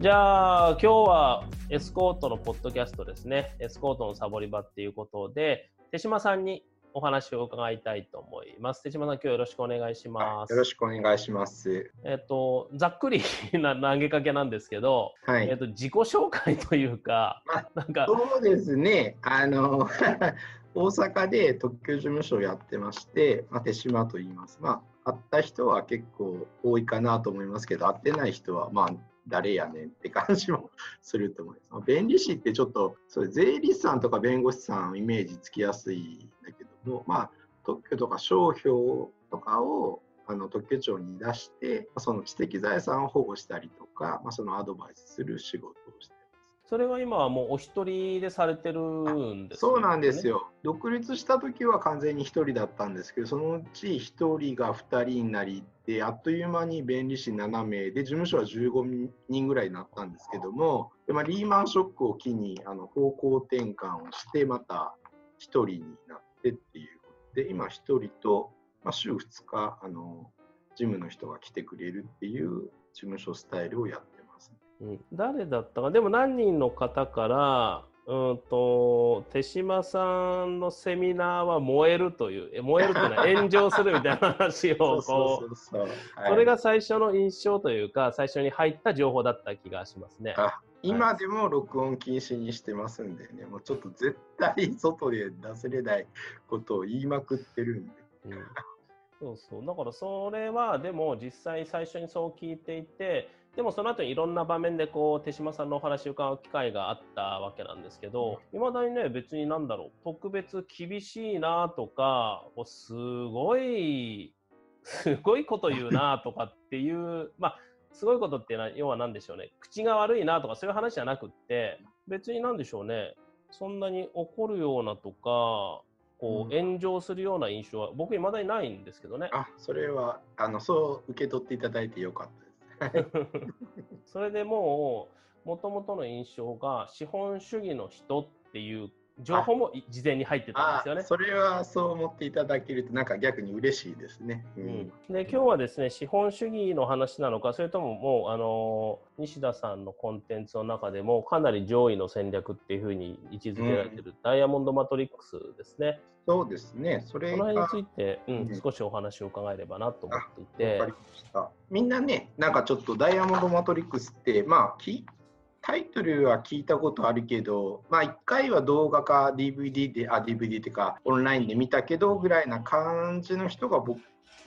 じゃあ、今日はエスコートのポッドキャストですね。エスコートのサボり場っていうことで、手島さんにお話を伺いたいと思います。手島さん、今日よろしくお願いします。よろしくお願いします。えっと、ざっくり な投げかけなんですけど、はい。えっと、自己紹介というか、なんか、そうですね。あの 大阪で特許事務所をやってまして、まあ、手島と言います。まあ、会った人は結構多いかなと思いますけど、会ってない人はまあ誰やねんって感じも すると思います。まあ弁理士ってちょっとそれ税理士さんとか弁護士さんイメージつきやすいんだけども、まあ、特許とか商標とかをあの特許庁に出して、まあその知的財産を保護したりとか、まあ、そのアドバイスする仕事をしています。それは今はもうお一人でされてるんですそうなんですよ。よ。独立した時は完全に1人だったんですけど、そのうち1人が2人になりで、あっという間に弁理士7名で、事務所は15人ぐらいになったんですけども、でまあ、リーマンショックを機にあの方向転換をして、また1人になってっていうことで、今1人と、まあ、週2日あの、事務の人が来てくれるっていう事務所スタイルをやってます。うん誰だったか、でも何人の方から、うんと手島さんのセミナーは燃えるという、え燃えるというのは 炎上するみたいな話をこうそれが最初の印象というか、最初に入った情報だった気がしますね。あ今でも録音禁止にしてますんでね、もうちょっと絶対外で出せれないことを言いまくってるんで。うん。そうそう。だからそれはでも実際最初にそう聞いていてでもその後にいろんな場面でこう手島さんのお話を伺う機会があったわけなんですけどいまだにね別になんだろう特別厳しいなとかこうすごいすごいこと言うなとかっていう まあすごいことっていうのは要は何でしょうね。口が悪いなとかそういう話じゃなくって別に何でしょうね。そんなに怒るようなとかこううん。炎上するような印象は僕いまだにないんですけどね。あ、それは、あの、そう受け取っていただいてよかった それでもう、もともとの印象が資本主義の人っていう情報もい事前に入ってたんですよね。あそれはそう思っていただけると、なんか逆に嬉しいですね。ううんん、で今日はですね資本主義の話なのかそれとももうあの西田さんのコンテンツの中でもかなり上位の戦略っていうふうに位置づけられてる、ダイヤモンドマトリックスですねそうですね。そこれがの辺について、うんうん少しお話を伺えればなと思っていわてかりました。みんなね、なんかちょっとダイヤモンドマトリックスって、まあ、きタイトルは聞いたことあるけど、まあ、1回は動画か DVD で、あ、DVD っていうか、オンラインで見たけどぐらいな感じの人が僕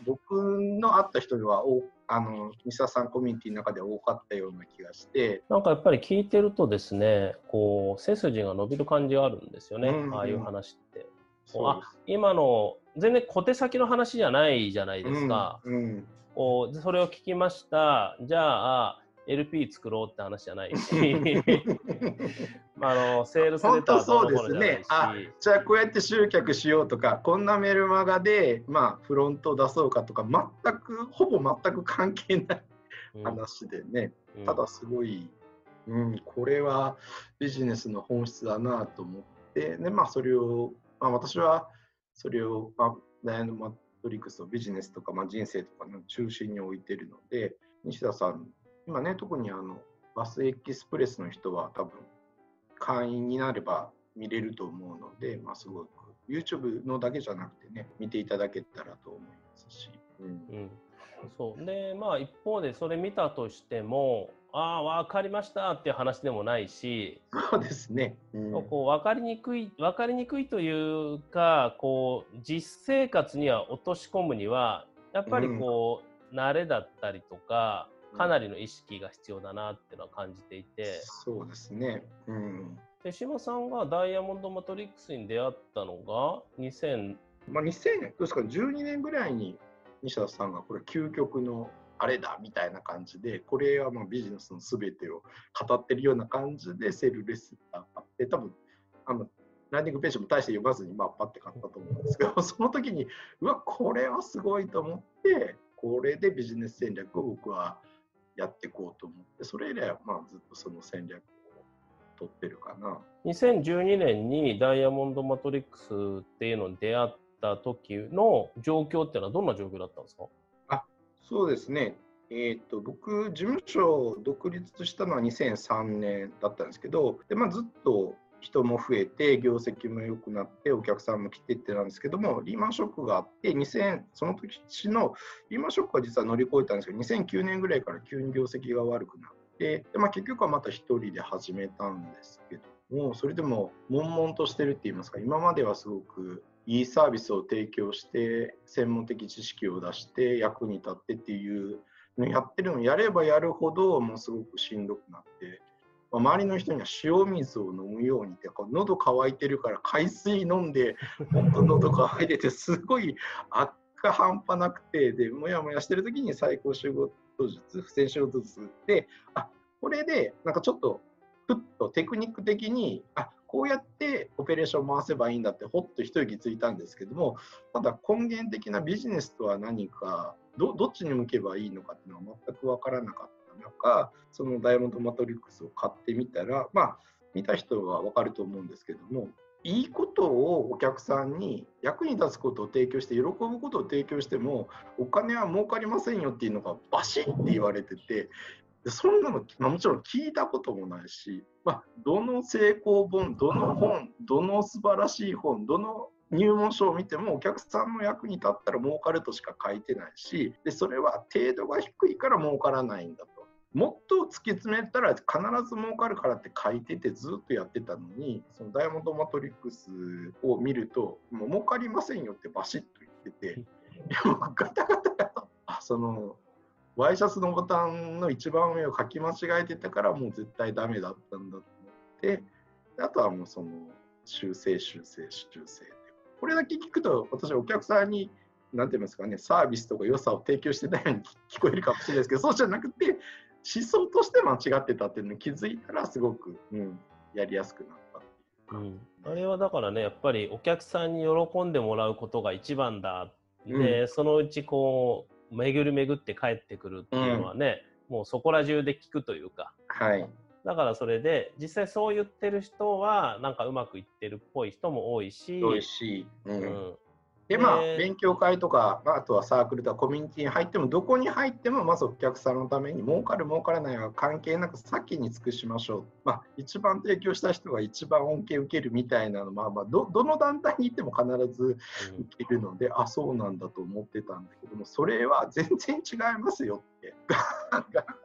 僕の会った人ではおあの西田さんコミュニティの中で多かったような気がして、なんかやっぱり聞いてるとですねこう背筋が伸びる感じがあるんですよね、うんああいう話って。そうです。今の全然小手先の話じゃないじゃないですか。うんうん。こうそれを聞きました。じゃあ LP 作ろうって話じゃないし。まああのセールスレターどうのこうのじゃないし、あじゃあこうやって集客しようとかこんなメルマガで、まあ、フロントを出そうかとか全くほぼ全く関係ないうん。話でね、うん。ただすごい、うん、これはビジネスの本質だなと思って。で、まあ、それを、まあ、私はそれを、まあ、ダイヤのマトリックスをビジネスとか、まあ、人生とかの中心に置いてるので西田さん今ね特にあのバスエキスプレスの人は多分会員になれば見れると思うので、まあ、すごく YouTube のだけじゃなくてね見ていただけたらと思いますし、うん。うん、そう。でまあ一方でそれ見たとしてもああ分かりましたっていう話でもないし、そうですね。うん。こう分かりにくい分かりにくいというかこう実生活には落とし込むにはやっぱりこう、慣れだったりとかかなりの意識が必要だなっていうのは感じていて、そうですね。うん。手島さんがダイヤモンドマトリックスに出会ったのが2000まあ、2000年、どうですか、12年ぐらいに西田さんがこれ究極のあれだみたいな感じで、これはまあビジネスのすべてを語ってるような感じでセールレッスンがあって、多分あのランディングページも大して読まずに、まあ、パッて買ったと思うんですけど、その時に、うわ、これはすごいと思って、これでビジネス戦略を僕はやっていこうと思って、それ以来はまあずっとその戦略を取ってるかな。2012年にダイヤモンドマトリックスっていうのに出会った時の状況っていうのはどんな状況だったんですか？そうですね。えーと、僕、事務所独立したのは2003年だったんですけど、でまあ、ずっと人も増えて、業績も良くなって、お客さんも来てってなんですけども、リーマンショックがあって、2000その時のリーマンショックは実は乗り越えたんですけど、2009年ぐらいから急に業績が悪くなって、でまあ、結局はまた1人で始めたんですけども、それでも悶々としてるって言いますか、今まではすごくいいサービスを提供して、専門的知識を出して、役に立ってっていうのやってるのやればやるほどもうすごくしんどくなって、まあ、周りの人には塩水を飲むようにってこう喉乾いてるから海水飲んで 本当喉乾いててすごい悪化半端なくてでもやもやしてる時に最高仕事術不正仕事術であこれでなんかちょっとふっとテクニック的にあこうやってオペレーションを回せばいいんだってほっと一息ついたんですけどもただ根源的なビジネスとは何かどどっちに向けばいいのかっていうのは全く分からなかった中そのダイヤモンドマトリックスを買ってみたらまあ見た人は分かると思うんですけどもいいことをお客さんに役に立つことを提供して喜ぶことを提供してもお金は儲かりませんよっていうのがバシッって言われててそんなの、もちろん聞いたこともないし、まあ、どの成功本どの本どの素晴らしい本どの入門書を見てもお客さんの役に立ったら儲かるとしか書いてないしでそれは程度が低いから儲からないんだもっと突き詰めたら必ず儲かるからって書いててずっとやってたのにそのダイヤモンドマトリックスを見るともう儲かりませんよってバシッと言ってていやもガタガタガタそのワイシャツのボタンの一番上を書き間違えてたからもう絶対ダメだったんだと思ってあとはもうその修正修正修正これだけ聞くと、私お客さんに、なんて言いますかね、サービスとか良さを提供してないように聞こえるかもしれないですけど、そうじゃなくて、思想として間違ってたっていうのに気づいたら、すごく、うん、やりやすくなったう、うん、あれはだからね、やっぱりお客さんに喜んでもらうことが一番だ。で、うん、そのうちこう、巡り巡って帰ってくるっていうのはね、うん、もうそこら中で聞くというか、はい、だからそれで実際そう言ってる人はなんかうまくいってるっぽい人も多いし。多いし。うん、うんでまあ、勉強会とか、あとはサークルとかコミュニティに入っても、どこに入っても、まずお客さんのために、儲かる、儲からないは関係なく、先に尽くしましょう。まあ、一番提供した人が一番恩恵を受けるみたいなの、まあまあど、どの団体に行っても必ず受けるので、うん、あ、そうなんだと思ってたんだけども、それは全然違いますよって、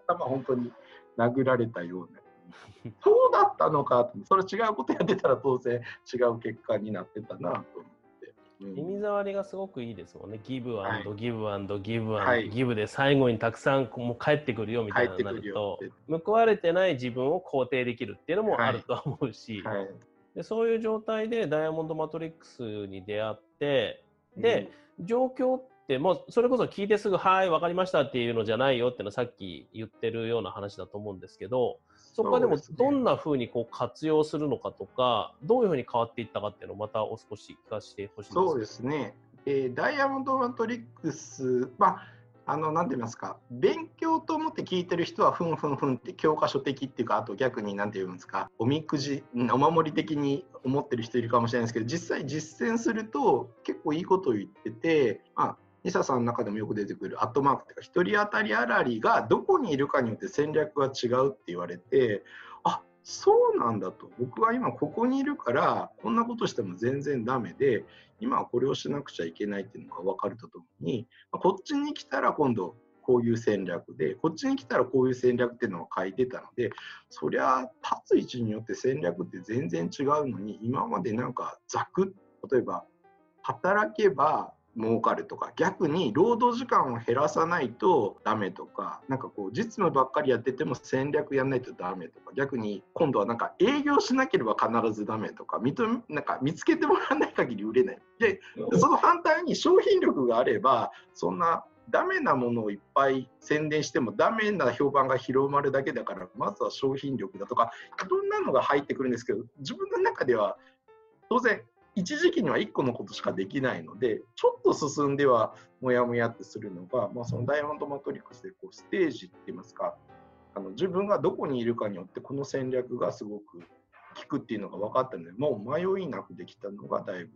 まあ、本当に殴られたような。そうだったのかそれ違うことやってたら当然違う結果になってたなと思って。耳障りがすごくいいですもんね。ギブアンドギブアンドギブアンドギブで最後にたくさんもう帰ってくるよみたいななると報われてない自分を肯定できるっていうのもあるとは思うし、はい。はい、でそういう状態でダイヤモンドマトリックスに出会ってで、うん、状況ってもうそれこそ聞いてすぐ「はい分かりました」っていうのじゃないよっていうのはさっき言ってるような話だと思うんですけどそこはでもどんなふうにこう活用するのかとか、どういうふうに変わっていったかっていうのをまたお少し聞かせてほしいですそうですね、えー、ダイヤモンドマトリックス、まあ、あの、なんて言いますか、勉強と思って聞いてる人は、ふんふんふんって教科書的っていうか、あと逆になんて言うんですか、おみくじ、お守り的に思ってる人いるかもしれないですけど、実際実践すると結構いいことを言ってて、まあ、ニサさんの中でもよく出てくるアットマークっていうか、1人当たりあらりがどこにいるかによって戦略が違うって言われて、あそうなんだと。僕は今ここにいるから、こんなことしても全然ダメで、今はこれをしなくちゃいけないっていうのが分かるとともに、こっちに来たら今度、こういう戦略で、こっちに来たらこういう戦略っていうのを書いてたので、そりゃ立つ位置によって戦略って全然違うのに、今までなんかざく例えば働けば儲かるとか逆に労働時間を減らさないとダメとかなんかこう実務ばっかりやってても戦略やんないとダメとか逆に今度はなんか営業しなければ必ずダメとか認なんか見つけてもらわない限り売れない。でその反対に商品力があればそんなダメなものをいっぱい宣伝してもダメな評判が広まるだけだからまずは商品力だとかいろんなのが入ってくるんですけど自分の中では当然一時期には1個のことしかできないので、ちょっと進んではもやもやってするのが、まあ、そのダイヤモンドマトリックスでこうステージって言いますか、あの自分がどこにいるかによってこの戦略がすごく効くっていうのが分かったので、もう迷いなくできたのがだいぶ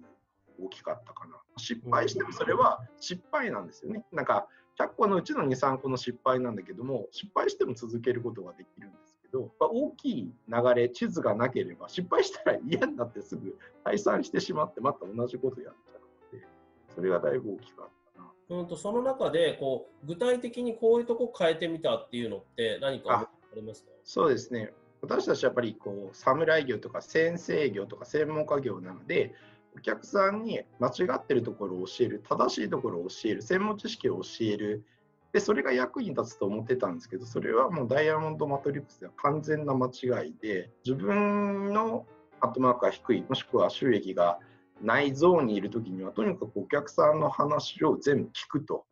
大きかったかな。失敗してもそれは失敗なんですよね。なんか100個のうちの2、3個の失敗なんだけども、失敗しても続けることができるんですけど、大きい流れ、地図がなければ、失敗したら嫌になってすぐ退散してしまって、また同じことやっちゃうので、それがだいぶ大きかったな。うんとその中でこう具体的にこういうとこ変えてみたっていうのって何かありますか？そうですね。私たちやっぱりこう侍業とか先生業とか専門家業なのでお客さんに間違ってるところを教える正しいところを教える専門知識を教えるでそれが役に立つと思ってたんですけどそれはもうダイヤモンドマトリックスでは完全な間違いで自分のアットマークが低いもしくは収益がないゾーンにいるときにはとにかくお客さんの話を全部聞くと。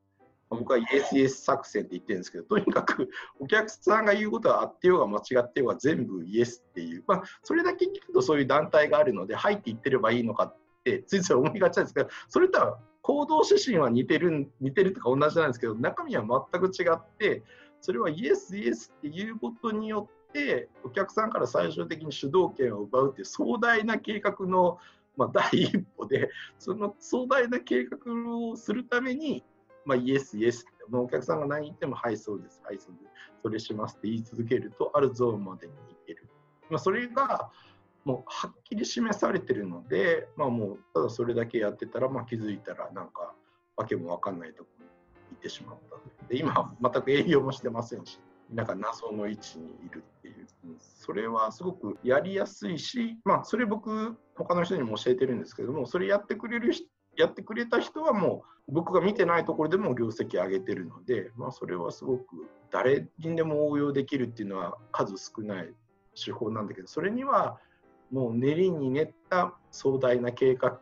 僕はイエスイエス作戦って言ってるんですけど、とにかくお客さんが言うことはあってようが間違ってようが全部イエスっていう、まあ、それだけ聞くとそういう団体があるので、はいって言ってればいいのかってついつい思いがちなんですけど、それとは行動指針は似てる似てるとか同じなんですけど、中身は全く違って、それはイエスイエスっていうことによって、お客さんから最終的に主導権を奪うっていう壮大な計画の、まあ、第一歩で、その壮大な計画をするために、まあ、イエス、イエスって、お客さんが何言っても、はい、そうです、はい、そうです、それしますって言い続けると、あるゾーンまでに行ける。まあ、それが、もうはっきり示されてるので、まあ、もうただそれだけやってたら、まあ、気づいたら、なんか、わけも分かんないとこに行ってしまったで、今、全く営業もしてませんし、なんか謎の位置にいるっていう、それはすごくやりやすいし、まあ、それ僕、他の人にも教えてるんですけども、それやってくれる人やってくれた人はもう僕が見てないところでも業績上げてるので、まあ、それはすごく誰にでも応用できるっていうのは数少ない手法なんだけどそれにはもう練りに練った壮大な計画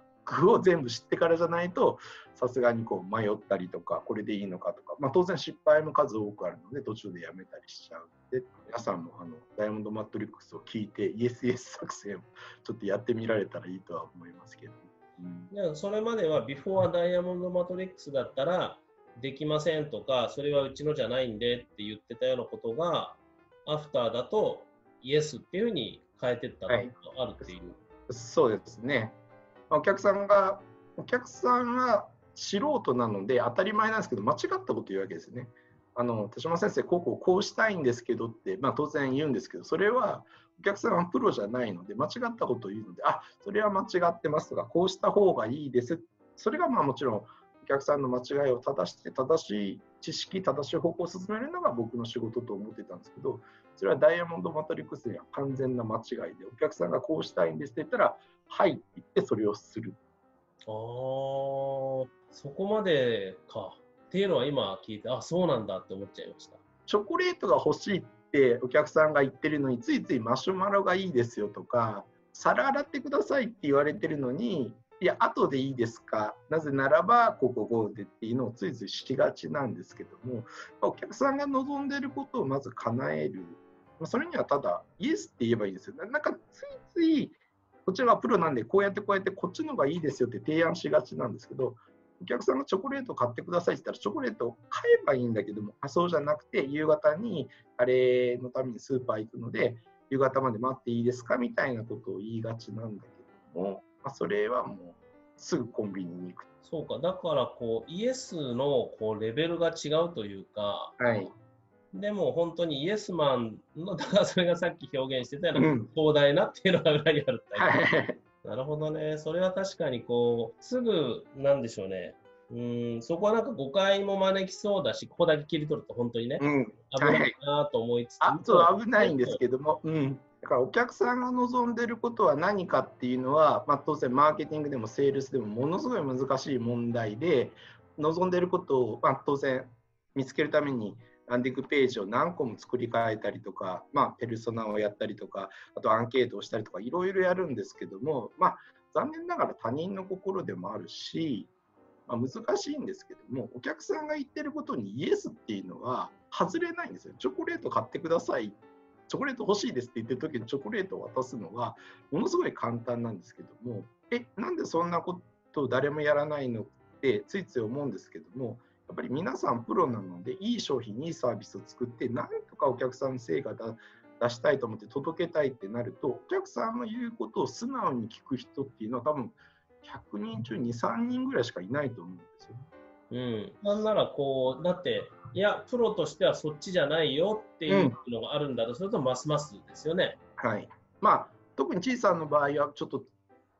を全部知ってからじゃないとさすがにこう迷ったりとかこれでいいのかとか、まあ、当然失敗も数多くあるので途中でやめたりしちゃうので皆さんもあのダイヤモンドマトリックスを聞いてイエスイエス作戦をちょっとやってみられたらいいとは思いますけど。うん、それまではビフォーダイヤモンドマトリックスだったらできませんとかそれはうちのじゃないんでって言ってたようなことがアフターだとイエスっていうふうに変えてったのがあるっていう、はい、そうですね。お客さんがお客さんは素人なので当たり前なんですけど間違ったこと言うわけですね。あの手島先生こうこうこうしたいんですけどって、まあ、当然言うんですけどそれはお客さんはプロじゃないので、間違ったことを言うので、あそれは間違ってますとか、こうした方がいいです。それがまあもちろんお客さんの間違いを正して、正しい知識、正しい方向を進めるのが僕の仕事と思ってたんですけど、それはダイヤモンドマトリックスには完全な間違いで、お客さんがこうしたいんですって言ったら、はいって言ってそれをする。ああ、そこまでか。っていうのは今聞いて、あそうなんだって思っちゃいました。チョコレートが欲しいっってお客さんが言ってるのについついマシュマロがいいですよとか皿洗ってくださいって言われてるのにいや後でいいですか？なぜならばこここうでっていうのをついついしがちなんですけどもお客さんが望んでることをまず叶える。まそれにはただイエスって言えばいいですよなんかついついこちらはプロなんでこうやってこうやってこっちの方がいいですよって提案しがちなんですけどお客さんがチョコレート買ってくださいって言ったら、チョコレートを買えばいいんだけども、あそうじゃなくて、夕方にあれのためにスーパー行くので、夕方まで待っていいですか？みたいなことを言いがちなんだけども、まあ、それはもうすぐコンビニに行く。そうか、だからこうイエスのこうレベルが違うというか、はい、でも本当にイエスマンの、だからそれがさっき表現してたような、広大なっていうのが裏にあるタイプ。はい。なるほどね。それは確かにこう、すぐ、なんでしょうね。うん、そこはなんか誤解も招きそうだし、ここだけ切り取ると本当にね、うん、危ないなと思いつつ、あと危ないんですけども、うん、だからお客さんが望んでることは何かっていうのは、まあ、当然マーケティングでもセールスでもものすごい難しい問題で、望んでることを、まあ、当然見つけるためにランディングページを何個も作り変えたりとか、まあ、ペルソナをやったりとか、あとアンケートをしたりとか、いろいろやるんですけども、まあ、残念ながら他人の心でもあるし、まあ、難しいんですけども、お客さんが言ってることにイエスっていうのは外れないんですよ。チョコレート買ってください。チョコレート欲しいですって言ってる時にチョコレートを渡すのはものすごい簡単なんですけども、え、なんでそんなことを誰もやらないのってついつい思うんですけども、やっぱり皆さんプロなので、いい商品、いいサービスを作って、なんとかお客さんの成果出したいと思って届けたいってなると、お客さんの言うことを素直に聞く人っていうのは多分100人中2、3人ぐらいしかいないと思うんですよ。うん、なんならこう、だって、いや、プロとしてはそっちじゃないよっていうのがあるんだとすると、ますますですよね。はい。まあ、特に小さんの場合は、ちょっと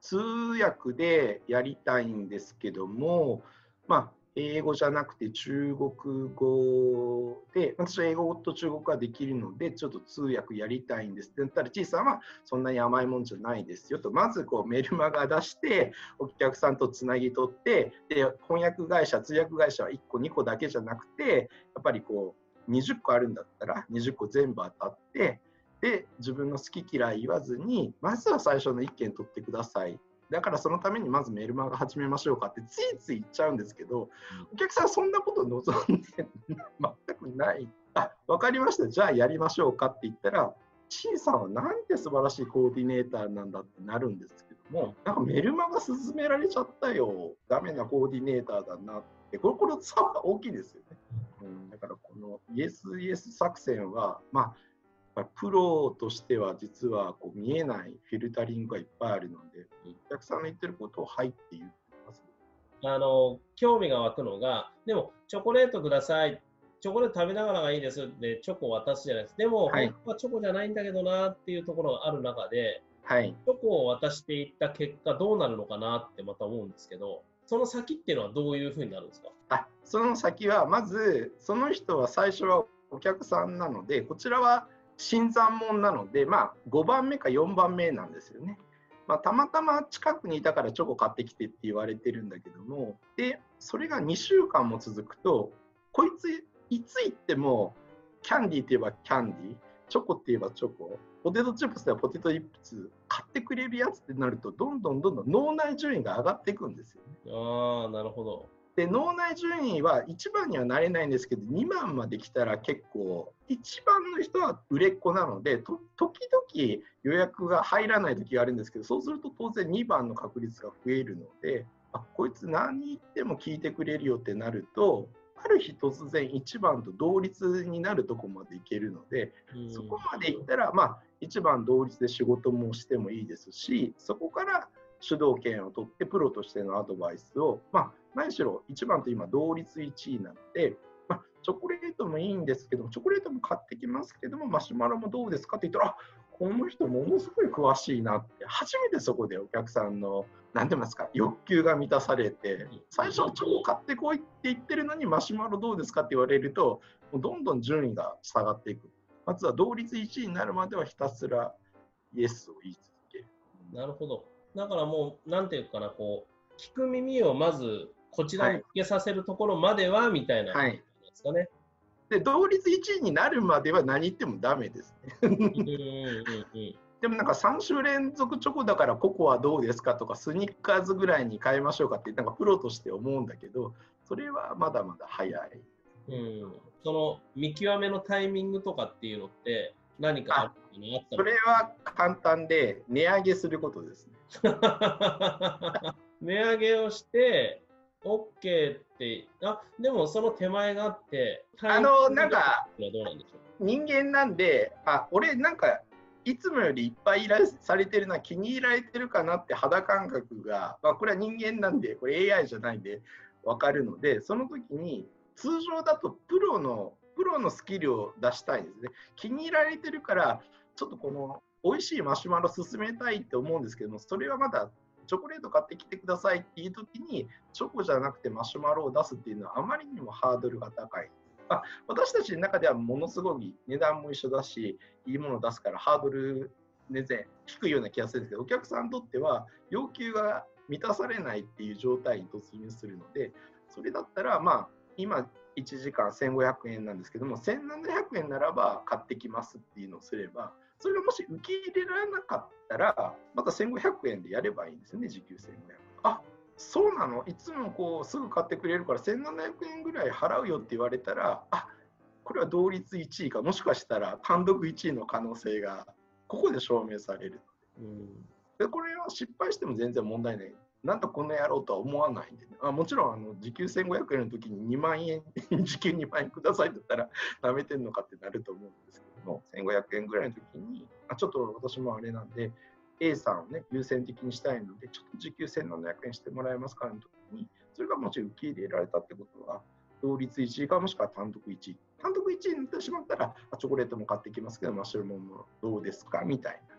通訳でやりたいんですけども、まあ、英語じゃなくて中国語で、私は英語と中国語ができるので、ちょっと通訳やりたいんですって言ったら、小さんはそんなに甘いもんじゃないですよと、まずこうメルマガ出して、お客さんとつなぎ取って、で翻訳会社、通訳会社は1個、2個だけじゃなくて、やっぱりこう20個あるんだったら、20個全部当たって、で自分の好き嫌い言わずに、まずは最初の1件取ってください。だからそのためにまずメルマガ始めましょうかってついつい言っちゃうんですけど、お客さんはそんなこと望んで全くない。あ、分かりました。じゃあやりましょうかって言ったら、シンさんはなんて素晴らしいコーディネーターなんだってなるんですけども、なんかメルマガ勧められちゃったよ。ダメなコーディネーターだなって。これ、この差は大きいですよね。うん、だからこのイエスイエス作戦は、まあ、プロとしては実はこう見えないフィルタリングがいっぱいあるので、お客さんの言ってることをはいって言ってます。あの興味が湧くのが、でもチョコレートください、チョコレート食べながらがいいです。ってチョコを渡すじゃないです。か。でも、はい、はチョコじゃないんだけどなっていうところがある中で、はい、チョコを渡していった結果どうなるのかなってまた思うんですけど、その先っていうのはどういうふうになるんですか？あその先は、まずその人は最初はお客さんなので、こちらは新参者なので、まあ、5番目か4番目なんですよね。まあ、たまたま近くにいたからチョコ買ってきてって言われてるんだけども、で、それが2週間も続くと、こいつ、いつ行っても、キャンディーって言えばキャンディー、チョコって言えばチョコ、ポテトチップスではポテトチップス、買ってくれるやつってなると、どんどんどんどん脳内順位が上がっていくんですよね。ああ、なるほど。で脳内順位は1番にはなれないんですけど2番まで来たら結構1番の人は売れっ子なので時々予約が入らない時があるんですけどそうすると当然2番の確率が増えるのであこいつ何言っても聞いてくれるよってなるとある日突然1番と同率になるとこまでいけるのでそこまでいったらまあ1番同率で仕事もしてもいいですしそこから主導権を取ってプロとしてのアドバイスを、まあ、何しろ1番と今同率1位なので、まあ、チョコレートもいいんですけども、チョコレートも買ってきますけども、マシュマロもどうですかって言ったら、この人ものすごい詳しいなって、初めてそこでお客さんの、何て言いますか、欲求が満たされて、最初チョコ買ってこいって言ってるのに、マシュマロどうですかって言われると、もうどんどん順位が下がっていく。まずは同率1位になるまではひたすらイエスを言い続ける。なるほど。だからもう、なんていうかな、こう、聞く耳をまずこちらにつけさせるところまでは、みたいな感じですかね。はいで同率1位になるまでは何言ってもダメですね。でもなんか3週連続チョコだからココアどうですかとかスニッカーズぐらいに変えましょうかってなんかプロとして思うんだけどそれはまだまだ早い。うん、その見極めのタイミングとかっていうのって何かあるのそれは簡単で値上げすることですね。値上げをして OK って、あでもその手前があって、あのなんか、人間なんで、あ俺、なんか、いつもよりいっぱい依頼されてるな、気に入られてるかなって肌感覚が、まあ、これは人間なんで、これ AI じゃないんで分かるので、その時に、通常だとプロの、プロのスキルを出したいんですね。気に入られてるから、ちょっとこの美味しいマシュマロ進めたいって思うんですけども、それはまだチョコレート買ってきてくださいっていう時にチョコじゃなくてマシュマロを出すっていうのはあまりにもハードルが高い。あ私たちの中ではものすごい値段も一緒だしいいものを出すからハードル全然低いような気がするんですけどお客さんにとっては要求が満たされないっていう状態に突入するのでそれだったらまあ今1時間1500円なんですけども1700円ならば買ってきますっていうのをすればそれがもし受け入れられなかったら、また1500円でやればいいんですよね、時給1500円。あそうなの？いつもこうすぐ買ってくれるから1700円ぐらい払うよって言われたら、あこれは同率1位か、もしかしたら単独1位の可能性がここで証明される。うん、でこれは失敗しても全然問題ない。なんとこんなやろうとは思わないんで、ね、あもちろんあの時給1500円の時に2万円、時給2万円くださいって言ったら、なめてんのかってなると思うんですけども、1500円ぐらいの時に、あちょっと私もあれなんで、A さんをね、優先的にしたいので、ちょっと時給1700円してもらえますかの時に、それがもし受け入れられたってことは、同率1位かもしくは単独1位。単独1位になってしまったら、チョコレートも買ってきますけど、マッシュルームもどうですかみたいな。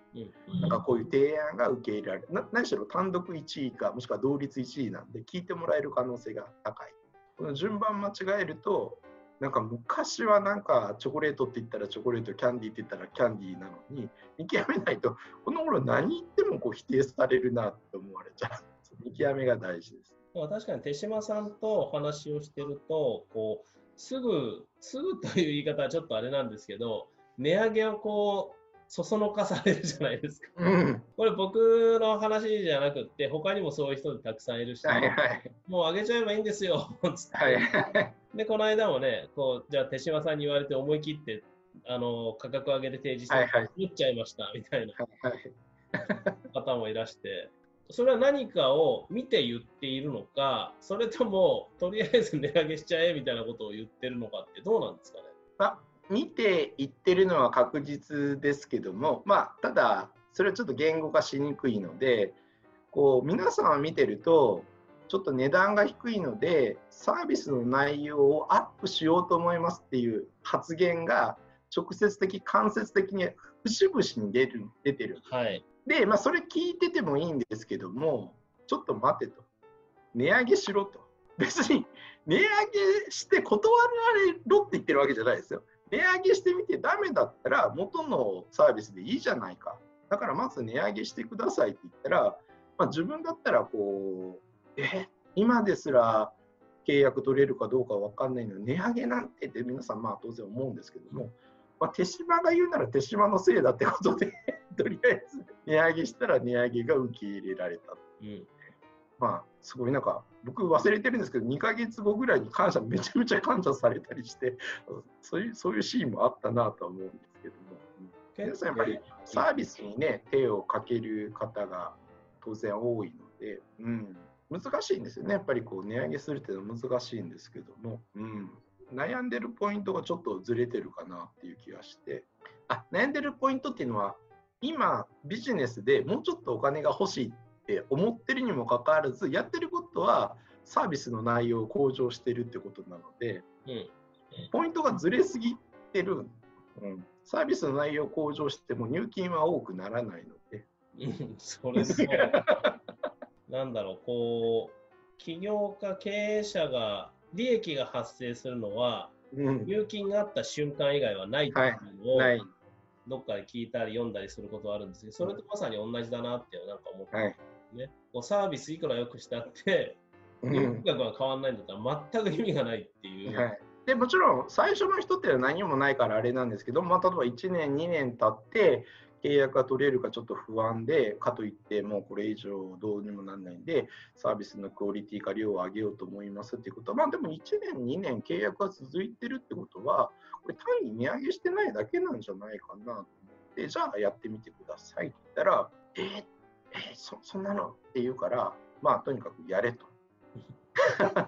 なんかこういう提案が受け入れられる。な何しろ単独1位か、もしくは同率1位なんで、聞いてもらえる可能性が高い。この順番間違えると、なんか昔はなんかチョコレートって言ったらチョコレート、キャンディーって言ったらキャンディーなのに、見極めないと、この頃何言ってもこう否定されるなって思われちゃう。見極めが大事です。確かに手島さんとお話をしてると、こうすぐ、すぐという言い方はちょっとあれなんですけど、値上げをこう、そそのかされるじゃないですか。うん、これ僕の話じゃなくて、他にもそういう人たくさんいるし、はいはい、もう上げちゃえばいいんですよ、つって。はいはいで、この間もね、こう、じゃあ手島さんに言われて思い切って、あの、価格上げて提示して、はいっちゃいました、みたいな方もいらして、それは何かを見て言っているのか、それとも、とりあえず値上げしちゃえみたいなことを言ってるのかってどうなんですかね。あ見て言ってるのは確実ですけども、まあ、ただ、それはちょっと言語化しにくいので、こう皆さんは見てると、ちょっと値段が低いので、サービスの内容をアップしようと思いますっていう発言が、直接的、間接的に節々に出る出てる。はい、で、まあ、それ聞いててもいいんですけども、ちょっと待てと。値上げしろと。別に値上げして断られろって言ってるわけじゃないですよ。値上げしてみてダメだったら元のサービスでいいじゃないか。だからまず値上げしてくださいって言ったら、まあ、自分だったらこう、え、今ですら契約取れるかどうか分かんないのに値上げなんてって皆さんまあ当然思うんですけども、まあ、手島が言うなら手島のせいだってことで とりあえず値上げしたら値上げが受け入れられた。うん、まあすごいなんか僕忘れてるんですけど2か月後ぐらいに感謝めちゃめちゃ感謝されたりしてそういうそういうシーンもあったなとは思うんですけども、皆さんやっぱりサービスにね手をかける方が当然多いので、うん、難しいんですよね。やっぱりこう値上げするっていうのは難しいんですけども、うん、悩んでるポイントがちょっとずれてるかなっていう気がして。あ悩んでるポイントっていうのは今ビジネスでもうちょっとお金が欲しいって思ってるにもかかわらずやってることはサービスの内容を向上してるってことなので、うん、ポイントがずれすぎてる、うん、サービスの内容を向上しても入金は多くならないので。それそう。なんだろう。こう起業家経営者が利益が発生するのは、うん、入金があった瞬間以外はないというのを、はい、どっかで聞いたり読んだりすることはあるんですけど、それとまさに同じだなってなんか思って、はいね、こうサービスいくら良くしたって、入金額が変わらないんだったら全く意味がないっていう。はい。でもちろん最初の人って何もないからあれなんですけど、まあ、例えば1年2年経って契約が取れるかちょっと不安で、かといってもうこれ以上どうにもなんないんで、サービスのクオリティか量を上げようと思いますっていうことは、まあでも1年、2年契約が続いてるってことは、これ単に値上げしてないだけなんじゃないかなと思って、じゃあやってみてくださいって言ったら、えー、えー、そそんなの？って言うから、まあとにかくやれと。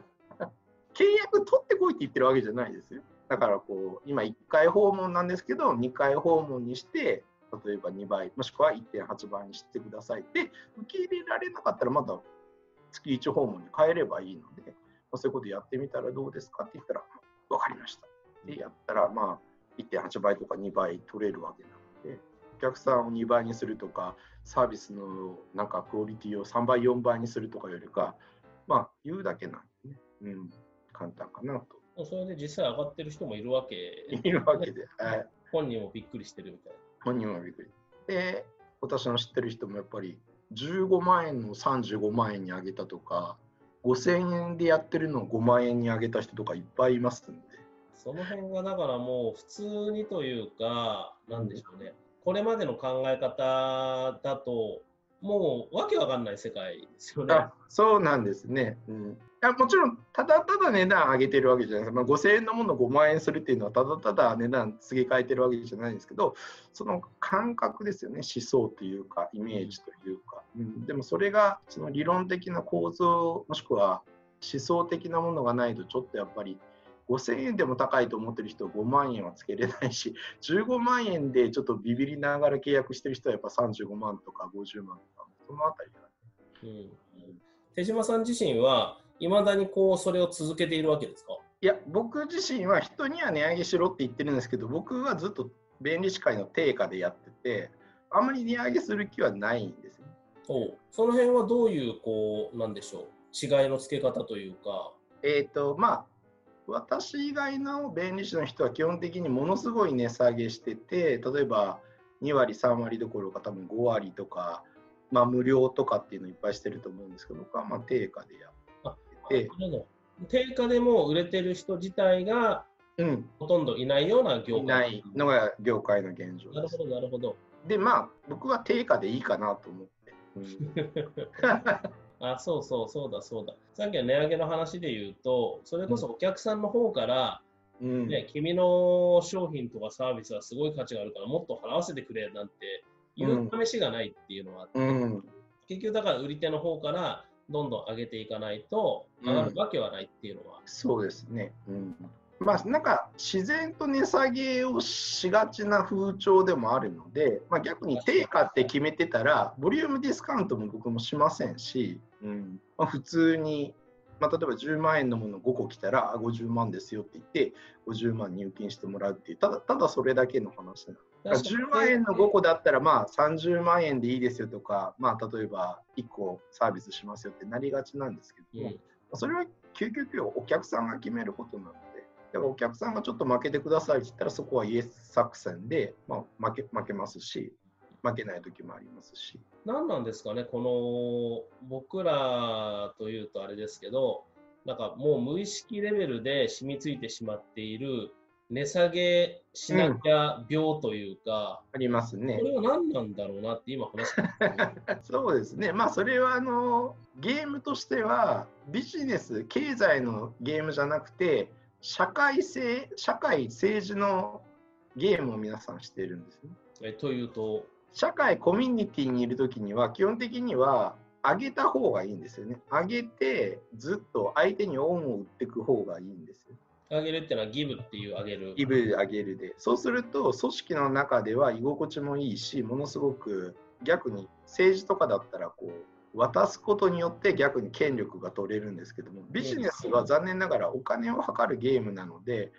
契約取ってこいって言ってるわけじゃないですよ。だからこう今1回訪問なんですけど2回訪問にして例えば2倍、もしくは1.8倍にしてください。で、受け入れられなかったら、また月1訪問に変えればいいので、ま、そういうことやってみたらどうですかって言ったら、分かりました。で、やったら、まあ、1.8倍とか2倍取れるわけなので、お客さんを2倍にするとか、サービスのなんかクオリティを3倍、4倍にするとかよりか、まあ、言うだけなんでね、うん、簡単かなと。それで実際上がってる人もいるわけ、いるわけで、はい。本人もびっくりしてるみたいな。本人はびっくり。で、私の知ってる人もやっぱり15万円の35万円に上げたとか、5000円でやってるのを5万円に上げた人とかいっぱいいますんで。その辺がだからもう普通にというか、なんでしょうね、これまでの考え方だと、もうわけわかんない世界ですよね。そうなんですね。うん、やもちろん、ただただ値段上げてるわけじゃないです、まあ、5000円のものを5万円するっていうのは、ただただ値段付け替えてるわけじゃないんですけど、その感覚ですよね、思想というか、イメージというか、うん、でもそれがその理論的な構造、もしくは思想的なものがないと、ちょっとやっぱり5000円でも高いと思ってる人は5万円はつけれないし、15万円でちょっとビビりながら契約してる人はやっぱ35万とか50万とか、そのあたりだ、ね、うん。手島さん自身は、いまだにこうそれを続けているわけですか？いや、僕自身は人には値上げしろって言ってるんですけど、僕はずっと便利士会の定価でやってて、あんまり値上げする気はないんですよ、ね。おその辺はどういう、こう、なんでしょう、違いのつけ方というか。えっ、ー、と、まあ、私以外の弁理士の人は基本的にものすごい値下げしてて、例えば2割、3割どころか多分5割とか、まあ、無料とかっていうのいっぱいしてると思うんですけど、僕はまあ定価でやってて。定価でも売れてる人自体が、うん、ほとんどいないような業界いないのが業界の現状です。なるほど、なるほど。で、まあ、僕は定価でいいかなと思って。う んあ、そうそう、そうだ、そうだ。さっきの値上げの話で言うと、それこそお客さんの方から、うん、ね、君の商品とかサービスはすごい価値があるから、もっと払わせてくれなんて言う試しがないっていうのはあって、うん、結局だから売り手の方からどんどん上げていかないと上がるわけはないっていうのは。うん、そうですね。うんまあ、なんか自然と値下げをしがちな風潮でもあるので、まあ、逆に定価って決めてたら、ボリュームディスカウントも僕もしませんし、うん。まあ、普通に、まあ、例えば10万円のもの5個来たら50万ですよって言って、50万入金してもらうっていう、ただただそれだけの話なん10万円の5個だったら、まあ30万円でいいですよとか、まあ、例えば1個サービスしますよってなりがちなんですけども、うん、それは究極お客さんが決めることなので、だからお客さんがちょっと負けてくださいって言ったら、そこはイエス作戦で、まあ、負け負けますし、負けない時もありますし。何なんですかね、この僕らというとあれですけど、なんかもう無意識レベルで染みついてしまっている値下げしなきゃ病というか、うん、ありますね。これは何なんだろうなって今話して、ね、そうですね。まあそれはあのゲームとしてはビジネス、経済のゲームじゃなくて、社会性、社会、政治のゲームを皆さんしているんですね。えというと？社会、コミュニティにいるときには、基本的には上げた方がいいんですよね。上げて、ずっと相手に恩を売っていく方がいいんですよ。上げるっていうのはギブっていう上げる。ギブ上げるで。そうすると、組織の中では居心地もいいし、ものすごく逆に政治とかだったらこう、渡すことによって逆に権力が取れるんですけどもビジネスは残念ながらお金を測るゲームなので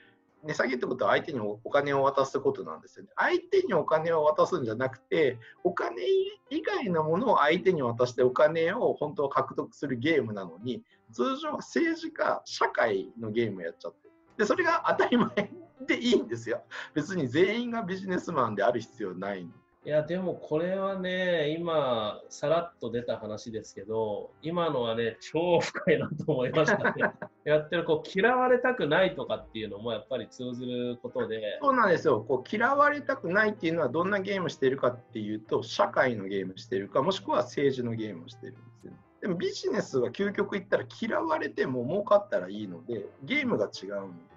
値下げってことは相手にお金を渡すことなんですよね。相手にお金を渡すんじゃなくてお金以外のものを相手に渡してお金を本当は獲得するゲームなのに通常は政治家社会のゲームやっちゃってでそれが当たり前でいいんですよ。別に全員がビジネスマンである必要ないのいや、でもこれはね、今、さらっと出た話ですけど、今のはね、超深いなと思いましたね。やってる、こう、嫌われたくないとかっていうのもやっぱり通ずることで。そうなんですよ。こう嫌われたくないっていうのは、どんなゲームしてるかっていうと、社会のゲームしてるか、もしくは政治のゲームをしてるんですよ。でもビジネスは究極言ったら嫌われても儲かったらいいので、ゲームが違うんで。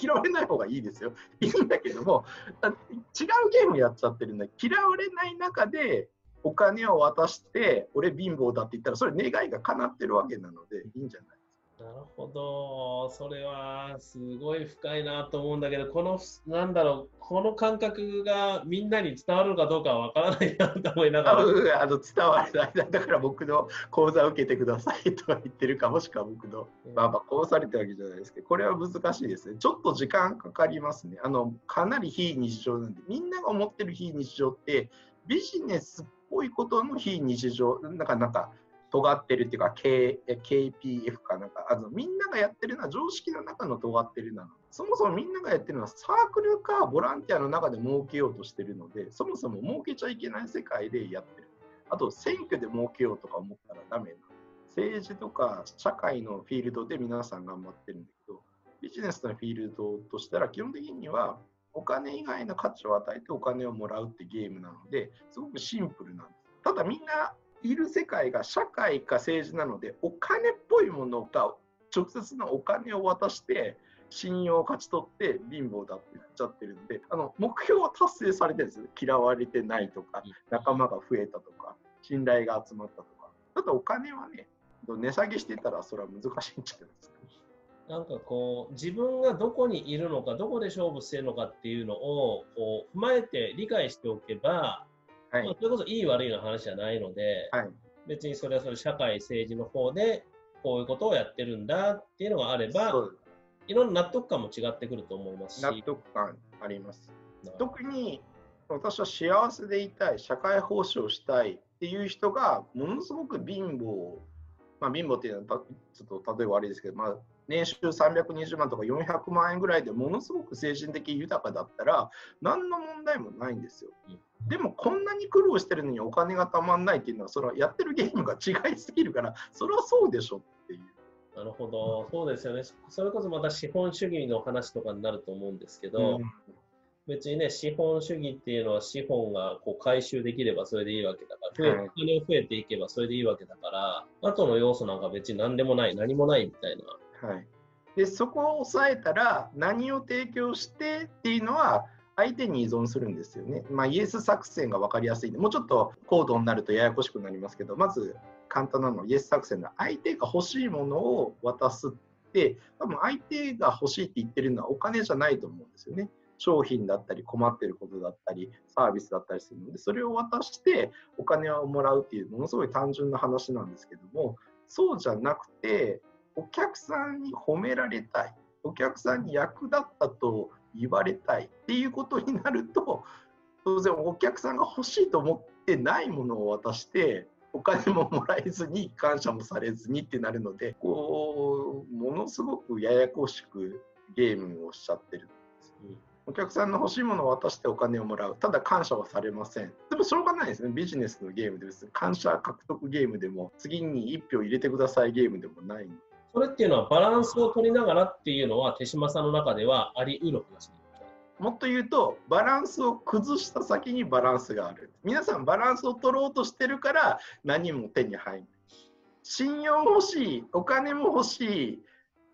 嫌われない方がいいですよ。いいんだけども、違うゲームやっちゃってるんだ。嫌われない中でお金を渡して、俺貧乏だって言ったら、それ願いが叶ってるわけなので、いいんじゃない？なるほど。それはすごい深いなと思うんだけど、この、なんだろう、この感覚がみんなに伝わるのかどうかはわからないなと思いながら。あの伝わらない。だから僕の講座を受けてくださいとは言ってるか、もしくは僕の、まあまあ、こうされたわけじゃないですけど、これは難しいですね。ちょっと時間かかりますね。あの、かなり非日常なんで、みんなが思ってる非日常って、ビジネスっぽいことの非日常、なんか、なんか、尖ってるっていうか、K、KPF かなんか。あのみんながやってるのは常識の中の尖ってるなの。そもそもみんながやってるのはサークルかボランティアの中で儲けようとしてるのでそもそも儲けちゃいけない世界でやってる。あと選挙で儲けようとか思ったらダメな。政治とか社会のフィールドで皆さん頑張ってるんだけどビジネスのフィールドとしたら基本的にはお金以外の価値を与えてお金をもらうってゲームなのですごくシンプルなんです。ただみんないる世界が社会か政治なのでお金っぽいものが直接のお金を渡して信用を勝ち取って貧乏だって言っちゃってるんであの目標は達成されてるんです嫌われてないとか仲間が増えたとか信頼が集まったとか。ただお金はね値下げしてたらそれは難しいんじゃないですか。なんかこう自分がどこにいるのかどこで勝負してるのかっていうのをこう踏まえて理解しておけば、はい、まあ、それこそいい悪いの話じゃないので、はい、別にそれはそれ社会政治の方でこういうことをやってるんだっていうのがあればいろんな納得感も違ってくると思いますし。納得感あります。特に私は幸せでいたい社会奉仕をしたいっていう人がものすごく貧乏まあ貧乏っていうのはちょっと例えば悪いですけど、まあ、年収320万とか400万円ぐらいでものすごく精神的豊かだったら何の問題もないんですよ。でもこんなに苦労してるのにお金がたまんないっていうのはそれはやってるゲームが違いすぎるからそれはそうでしょっていう。なるほど、そうですよね。それこそまた資本主義の話とかになると思うんですけど、うん、別にね、資本主義っていうのは資本がこう回収できればそれでいいわけだから、お金を増えていけばそれでいいわけだから、後の要素なんか別に何でもない、何もないみたいな。はい、でそこを抑えたら何を提供してっていうのは相手に依存するんですよね。まあ、イエス作戦が分かりやすいんでもうちょっと高度になるとややこしくなりますけどまず簡単なのはイエス作戦の相手が欲しいものを渡すって多分相手が欲しいって言ってるのはお金じゃないと思うんですよね。商品だったり困ってることだったりサービスだったりするのでそれを渡してお金をもらうっていうものすごい単純な話なんですけどもそうじゃなくてお客さんに褒められたいお客さんに役立ったと言われたいっていうことになると 当然お客さんが欲しいと思ってないものを渡してお金ももらえずに感謝もされずにってなるのでこうものすごくややこしくゲームをしちゃってるんです。お客さんの欲しいものを渡してお金をもらう。ただ感謝はされません。でもしょうがないですね。ビジネスのゲームで別に感謝獲得ゲームでも次に1票入れてくださいゲームでもないそれっていうのはバランスを取りながらっていうのは手嶋さんの中ではあり得る話もっと言うとバランスを崩した先にバランスがある。皆さんバランスを取ろうとしてるから何も手に入る信用欲しいお金も欲しい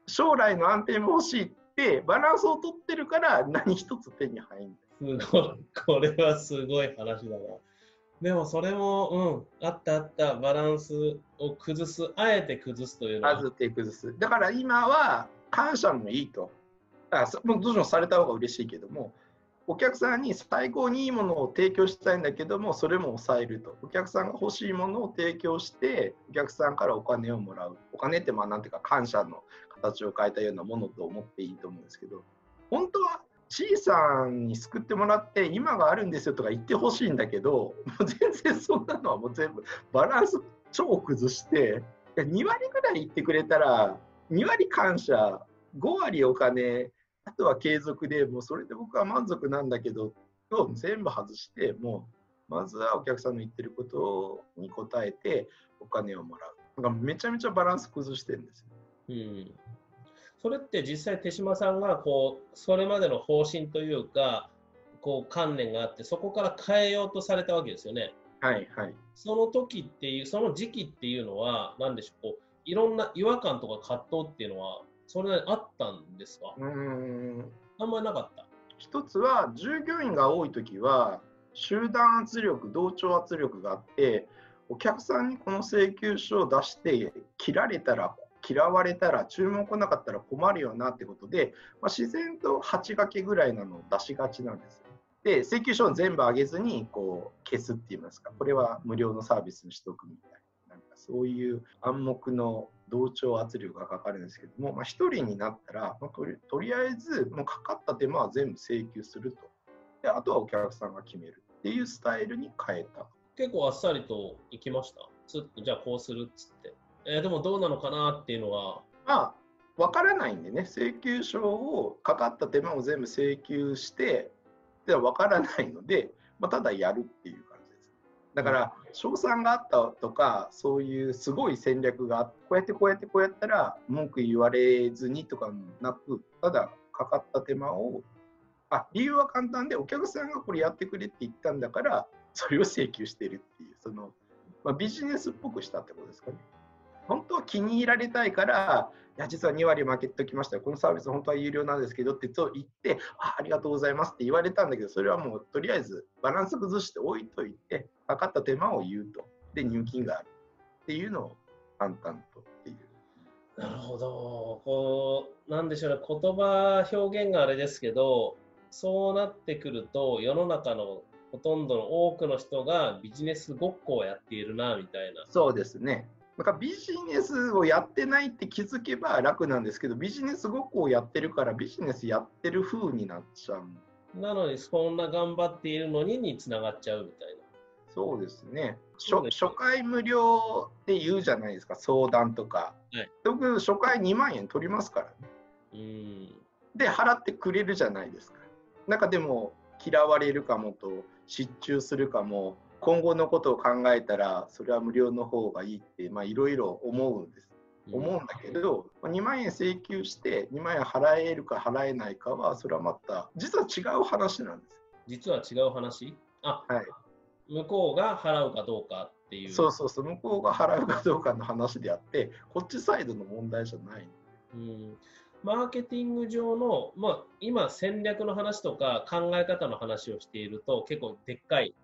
将来の安定も欲しいってバランスを取ってるから何一つ手に入るすごい。これはすごい話だなでもそれも、うん、あったあった、バランスを崩す、あえて崩すというのは。あえて崩す。だから今は感謝もいいと。あもうどうしてもされた方が嬉しいけども、お客さんに最高にいいものを提供したいんだけども、それも抑えると。お客さんが欲しいものを提供して、お客さんからお金をもらう。お金って、まあ、なんていうか、感謝の形を変えたようなものと思っていいと思うんですけど、本当は C さんに救ってもらって今があるんですよとか言ってほしいんだけどもう全然そんなのはもう全部バランス超崩して2割ぐらい言ってくれたら2割感謝5割お金あとは継続でもうそれで僕は満足なんだけどを全部外してもうまずはお客さんの言ってることに応えてお金をもらうなんかめちゃめちゃバランス崩してるんですよ。うんそれって実際手嶋さんがこうそれまでの方針というかこう観念があってそこから変えようとされたわけですよね。はいはい。その時っていうその時期っていうのは何でしょうこういろんな違和感とか葛藤っていうのはそれなりにあったんですか？うんあんまりなかった一つは従業員が多い時は集団圧力同調圧力があってお客さんにこの請求書を出して切られたら嫌われたら注文来なかったら困るよなってことで、まあ、自然と8掛けぐらいなのを出しがちなんです。で請求書を全部上げずにこう消すって言いますか。これは無料のサービスにしとくみたいななんかそういう暗黙の同調圧力がかかるんですけども、まあ、1人になったら、まあ、とりとりあえずもうかかった手間は全部請求すると。であとはお客さんが決めるっていうスタイルに変えた。結構あっさりといきました？じゃあこうするっつって。えー、でもどうなのかなっていうのは。まあ、分からないんでね、請求書をかかった手間を全部請求して、では分からないので、まあ、ただやるっていう感じです。だから、賞賛があったとか、そういうすごい戦略があって、こうやってこうやってこうやったら文句言われずにとかなく、ただかかった手間を、あ理由は簡単で、お客さんがこれやってくれって言ったんだから、それを請求してるっていう、その、まあ、ビジネスっぽくしたってことですかね。気に入られたいから、いや、実は2割負けときましたよ。このサービス本当は有料なんですけどって言ってあ、ありがとうございますって言われたんだけど、それはもうとりあえずバランス崩して置いといて、かかった手間を言うと。で、入金があるっていうのを淡々とっていう。なるほど。こう、なんでしょうね、言葉表現があれですけど、そうなってくると、世の中のほとんどの多くの人がビジネスごっこをやっているな、みたいな。そうですね。なんかビジネスをやってないって気づけば楽なんですけど、ビジネスごっこをやってるからビジネスやってる風になっちゃう。なのに、そんな頑張っているのににつながっちゃうみたいな。そうですね。初回無料って言うじゃないですか、相談とか。はい僕、初回2万円取りますからね。うん。で、払ってくれるじゃないですか。なんかでも、嫌われるかもと、失注するかも、今後のことを考えたら、それは無料の方がいいって、まあ、いろいろ思うんです。思うんだけど、2万円請求して、2万円払えるか払えないかは、それはまた、実は違う話なんです。実は違う話？あ、はい向こうが払うかどうかっていう。そうそうそう、向こうが払うかどうかの話であって、こっちサイドの問題じゃない。うんマーケティング上の、まあ、今、戦略の話とか考え方の話をしていると、結構でっかい、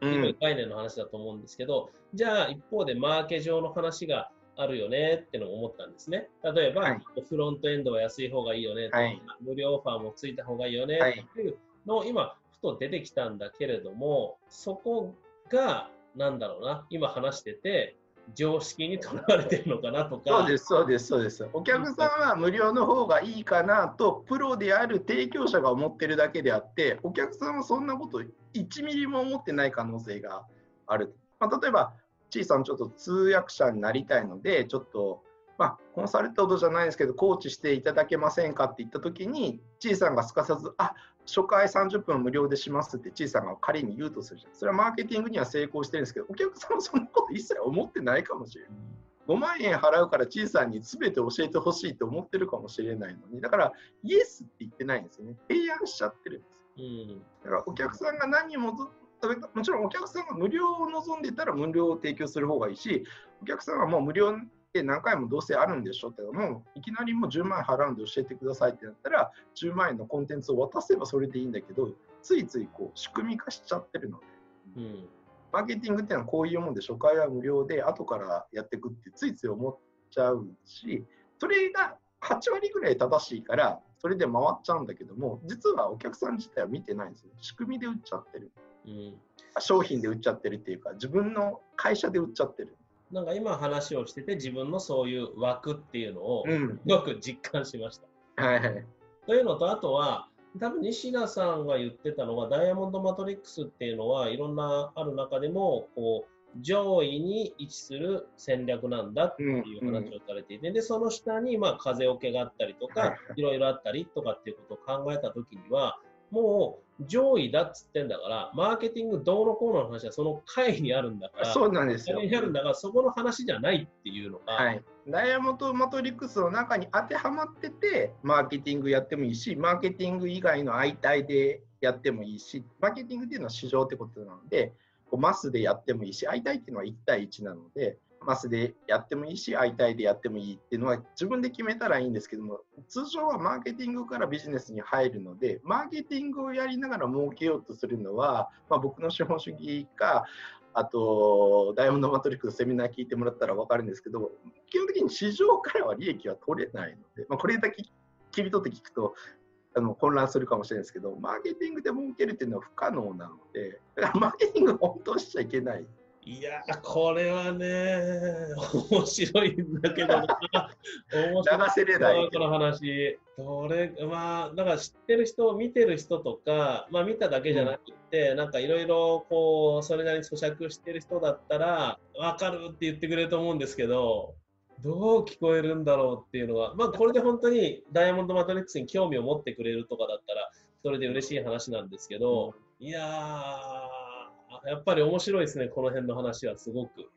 広い概念の話だと思うんですけど、じゃあ一方でマーケ上の話があるよねってのを思ったんですね。例えば、はい。フロントエンドは安い方がいいよねとか、はい。無料オファーもついた方がいいよねはいっていうのを今、ふと出てきたんだけれども、そこが、なんだろうな、今話してて、常識にとらわれてるのかなとか、そうです、そうです、そうです。お客さんは無料の方がいいかなと、プロである提供者が思ってるだけであって、お客さんはそんなこと1ミリも思ってない可能性がある。まあ、例えば、ちいさん、ちょっと通訳者になりたいので、ちょっと、まあ、コンサルタントじゃないですけど、コーチしていただけませんかって言ったときに、ちいさんがすかさず、あ初回30分無料でしますって、ちいさんが仮に言うとするじゃん。それはマーケティングには成功してるんですけど、お客さんはそんなこと一切思ってないかもしれない。5万円払うから、ちいさんに全て教えてほしいと思ってるかもしれないのに、だから、イエスって言ってないんですよね。提案しちゃってるんです。うんだから、お客さんが何もぞ、もちろんお客さんが無料を望んでたら無料を提供する方がいいし、お客さんはもう無料で何回もどうせあるんでしょって、もういきなりもう10万円払うんで教えてくださいってなったら、10万円のコンテンツを渡せばそれでいいんだけど、ついついこう仕組み化しちゃってるの。で。うん。マーケティングっていうのはこういうもんで初回は無料で後からやっていくってついつい思っちゃうしそれが8割ぐらい正しいからそれで回っちゃうんだけども実はお客さん自体は見てないんですよ。仕組みで売っちゃってる。うん。商品で売っちゃってるっていうか自分の会社で売っちゃってるなんか今話をしてて自分のそういう枠っていうのをうん。すごく実感しました。はいはい。というのとあとは多分西田さんが言ってたのがダイヤモンドマトリックスっていうのはいろんなある中でもこう上位に位置する戦略なんだっていう話をされていて、でその下にまあ風よけがあったりとはいかいろいろあったりとかっていうことを考えた時にはもう上位だっつってんだからマーケティングどうのこうのの話はその回にあるんだからそうなんですよ。にあるんだからそこの話じゃないっていうのが、はい、ダイヤモンドマトリックスの中に当てはまってて、マーケティングやってもいいし、マーケティング以外の相対でやってもいいし、マーケティングっていうのは市場ってことなので、こうマスでやってもいいし、相対っていうのは1対1なので、マスでやってもいいし、相対でやってもいいっていうのは自分で決めたらいいんですけども、通常はマーケティングからビジネスに入るので、マーケティングをやりながら儲けようとするのは、まあ、僕の資本主義か、あと、ダイヤモンドマトリックスセミナー聞いてもらったら分かるんですけど、基本的に市場からは利益は取れないので、まあ、これだけ切り取って聞くとあの混乱するかもしれないですけど、マーケティングで儲けるっていうのは不可能なので、だからマーケティング本当しちゃいけない。いやー、これはね、面白いんだけどな。面白い流この話。どれ、まあ、だから知ってる人、見てる人とか、まあ見ただけじゃなくて、なんかいろいろこう、それなりに咀嚼してる人だったら、わかるって言ってくれると思うんですけど、どう聞こえるんだろうっていうのは、まあこれで本当にダイヤモンドマトリックスに興味を持ってくれるとかだったら、それで嬉しい話なんですけど、いやー、やっぱり面白いですね、この辺の話はすごく。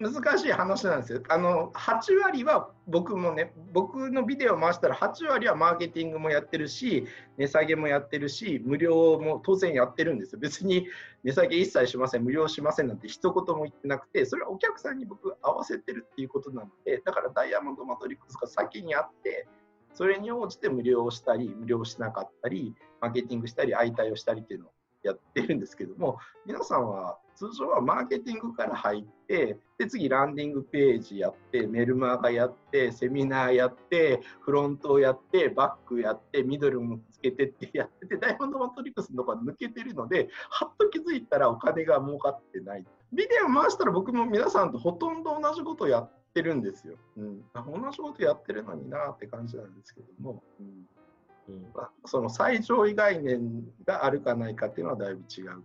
難しい話なんですよ。あの8割は僕もね、僕のビデオ回したら8割はマーケティングもやってるし、値下げもやってるし、無料も当然やってるんですよ。別に値下げ一切しません、無料しませんなんて一言も言ってなくて、それはお客さんに僕合わせてるっていうことなので、だからダイヤモンドマトリックスが先にあって、それに応じて無料をしたり、無料しなかったり、マーケティングしたり、相対をしたりっていうのやってるんですけども、皆さんは通常はマーケティングから入ってで次ランディングページやってメルマガやってセミナーやってフロントをやってバックやってミドルもつけてってやっててダイヤモンドマトリックスのところ抜けてるのではっと気づいたらお金が儲かってない。ビデオ回したら僕も皆さんとほとんど同じことやってるんですよ、うん、同じことやってるのになって感じなんですけども、うん。うん。まあ、その最上位概念があるかないかっていうのはだいぶ違うかな。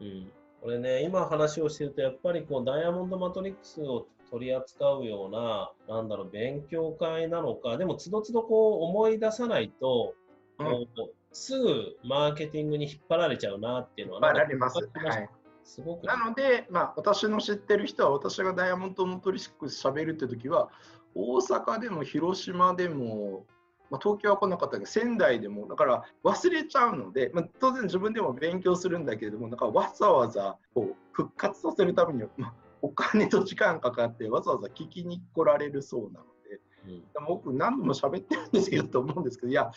うん。これね、今話をしてると、やっぱりこうダイヤモンドマトリックスを取り扱うような、なんだろう、勉強会なのか、でも、つどつどこう思い出さないと、うん、すぐマーケティングに引っ張られちゃうなっていうのは、引っ張られます。はい、すごく。なので、まあ、私の知ってる人は、私がダイヤモンドマトリックスしゃべるって時は、大阪でも広島でもまあ、東京は来なかったけど仙台でもだから忘れちゃうので、まあ、当然自分でも勉強するんだけれどもなんかわざわざこう復活させるために、まあ、お金と時間かかってわざわざ聞きに来られるそうなので、うん、僕何度も喋ってるんですけどと思うんですけどいや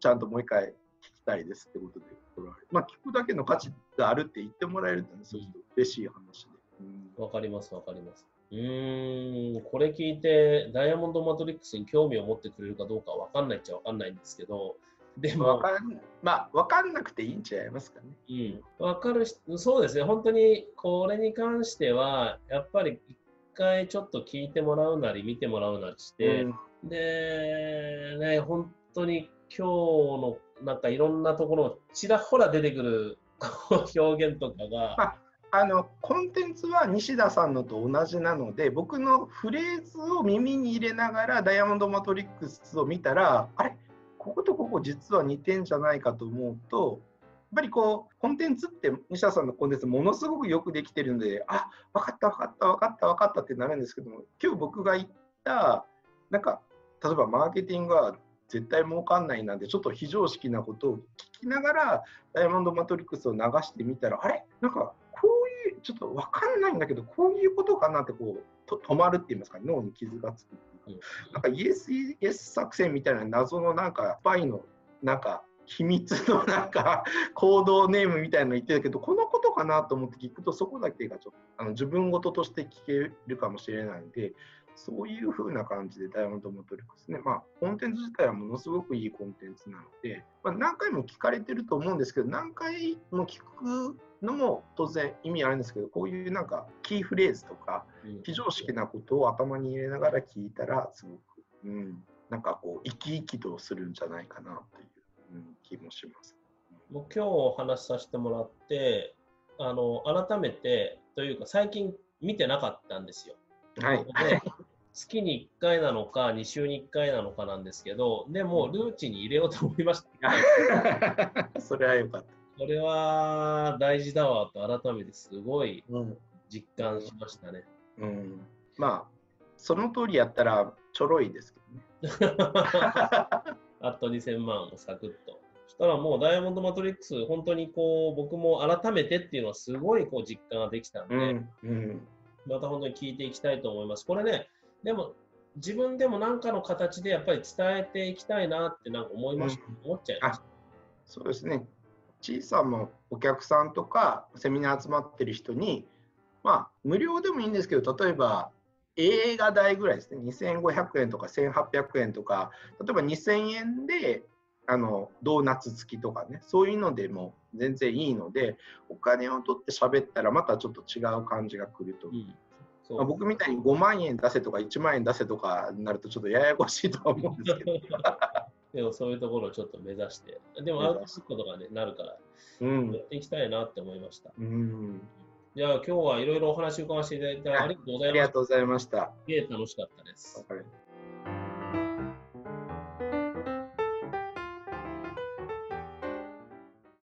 ちゃんともう一回聞きたいですってことで来られる、まあ、聞くだけの価値があるって言ってもらえるとね、そうすると嬉しい話で。わ、うん、かりますわかります。うん、これ聞いて、ダイヤモンドマトリックスに興味を持ってくれるかどうかは分かんないっちゃ分かんないんですけど、でも、分かんまあ、分かんなくていいんちゃいますかね。うん、分かるし、そうですね、本当にこれに関しては、やっぱり一回ちょっと聞いてもらうなり、見てもらうなりして、うん、で、ね、本当に今日のなんかいろんなところ、ちらほら出てくる表現とかが、ああのコンテンツは西田さんのと同じなので僕のフレーズを耳に入れながらダイヤモンドマトリックスを見たらあれ？こことここ実は似てんじゃないかと思うとやっぱりこうコンテンツって西田さんのコンテンツものすごくよくできてるんであ分かった分かった分かった分かったってなるんですけども今日僕が言ったなんか例えばマーケティングは絶対儲かんないなんてちょっと非常識なことを聞きながらダイヤモンドマトリックスを流してみたらあれ？なんかちょっと分かんないんだけど、こういうことかなってこうと止まるって言いますか、脳に傷がつくっていうか、なんかイエス・イエス作戦みたいな謎のなんか、スパイのなんか秘密のなんか 行動ネームみたいなの言ってるけど、このことかなと思って聞くと、そこだけがちょっとあの自分事として聞けるかもしれないんで、そういう風な感じでダイヤモンドモトリックスね、まあ、コンテンツ自体はものすごくいいコンテンツなので、まあ、何回も聞かれてると思うんですけど、何回も聞くのも当然意味あるんですけど、こういうなんかキーフレーズとか、非常識なことを頭に入れながら聞いたら、すごく、うん、なんかこう、生き生きとするんじゃないかなという、うん、気もします。もう今日お話しさせてもらって、あの改めてというか、最近見てなかったんですよ。はい、月に1回なのか、2週に1回なのかなんですけど、でも、ルーチに入れようと思いました。それはよかった。これは大事だわと改めてすごい実感しましたね。うん、うん、まあその通りやったらちょろいですけどね。あと2000万をサクッと。そしたらもうダイヤモンドマトリックス、本当にこう僕も改めてっていうのはすごいこう実感ができたんで、うんうん、また本当に聞いていきたいと思います。これね、でも自分でも何かの形でやっぱり伝えていきたいなってなんか思いました、うん、思っちゃいました。そうですね。小さなお客さんとかセミナー集まってる人に、まあ、無料でもいいんですけど、例えば映画代ぐらいですね、2500円とか1800円とか、例えば2000円であのドーナツ付きとかね、そういうのでも全然いいので、お金を取って喋ったらまたちょっと違う感じがくると思う。うんまあ、僕みたいに5万円出せとか1万円出せとかになるとちょっとややこしいとは思うんですけど でもそういうところをちょっと目指して、でもアウトプットとかね、なるから、やっていきたいなって思いました。うん、じゃあ今日はいろいろお話を伺わせていただいて、ありがとうございました。ありがとうございました。楽しかったです。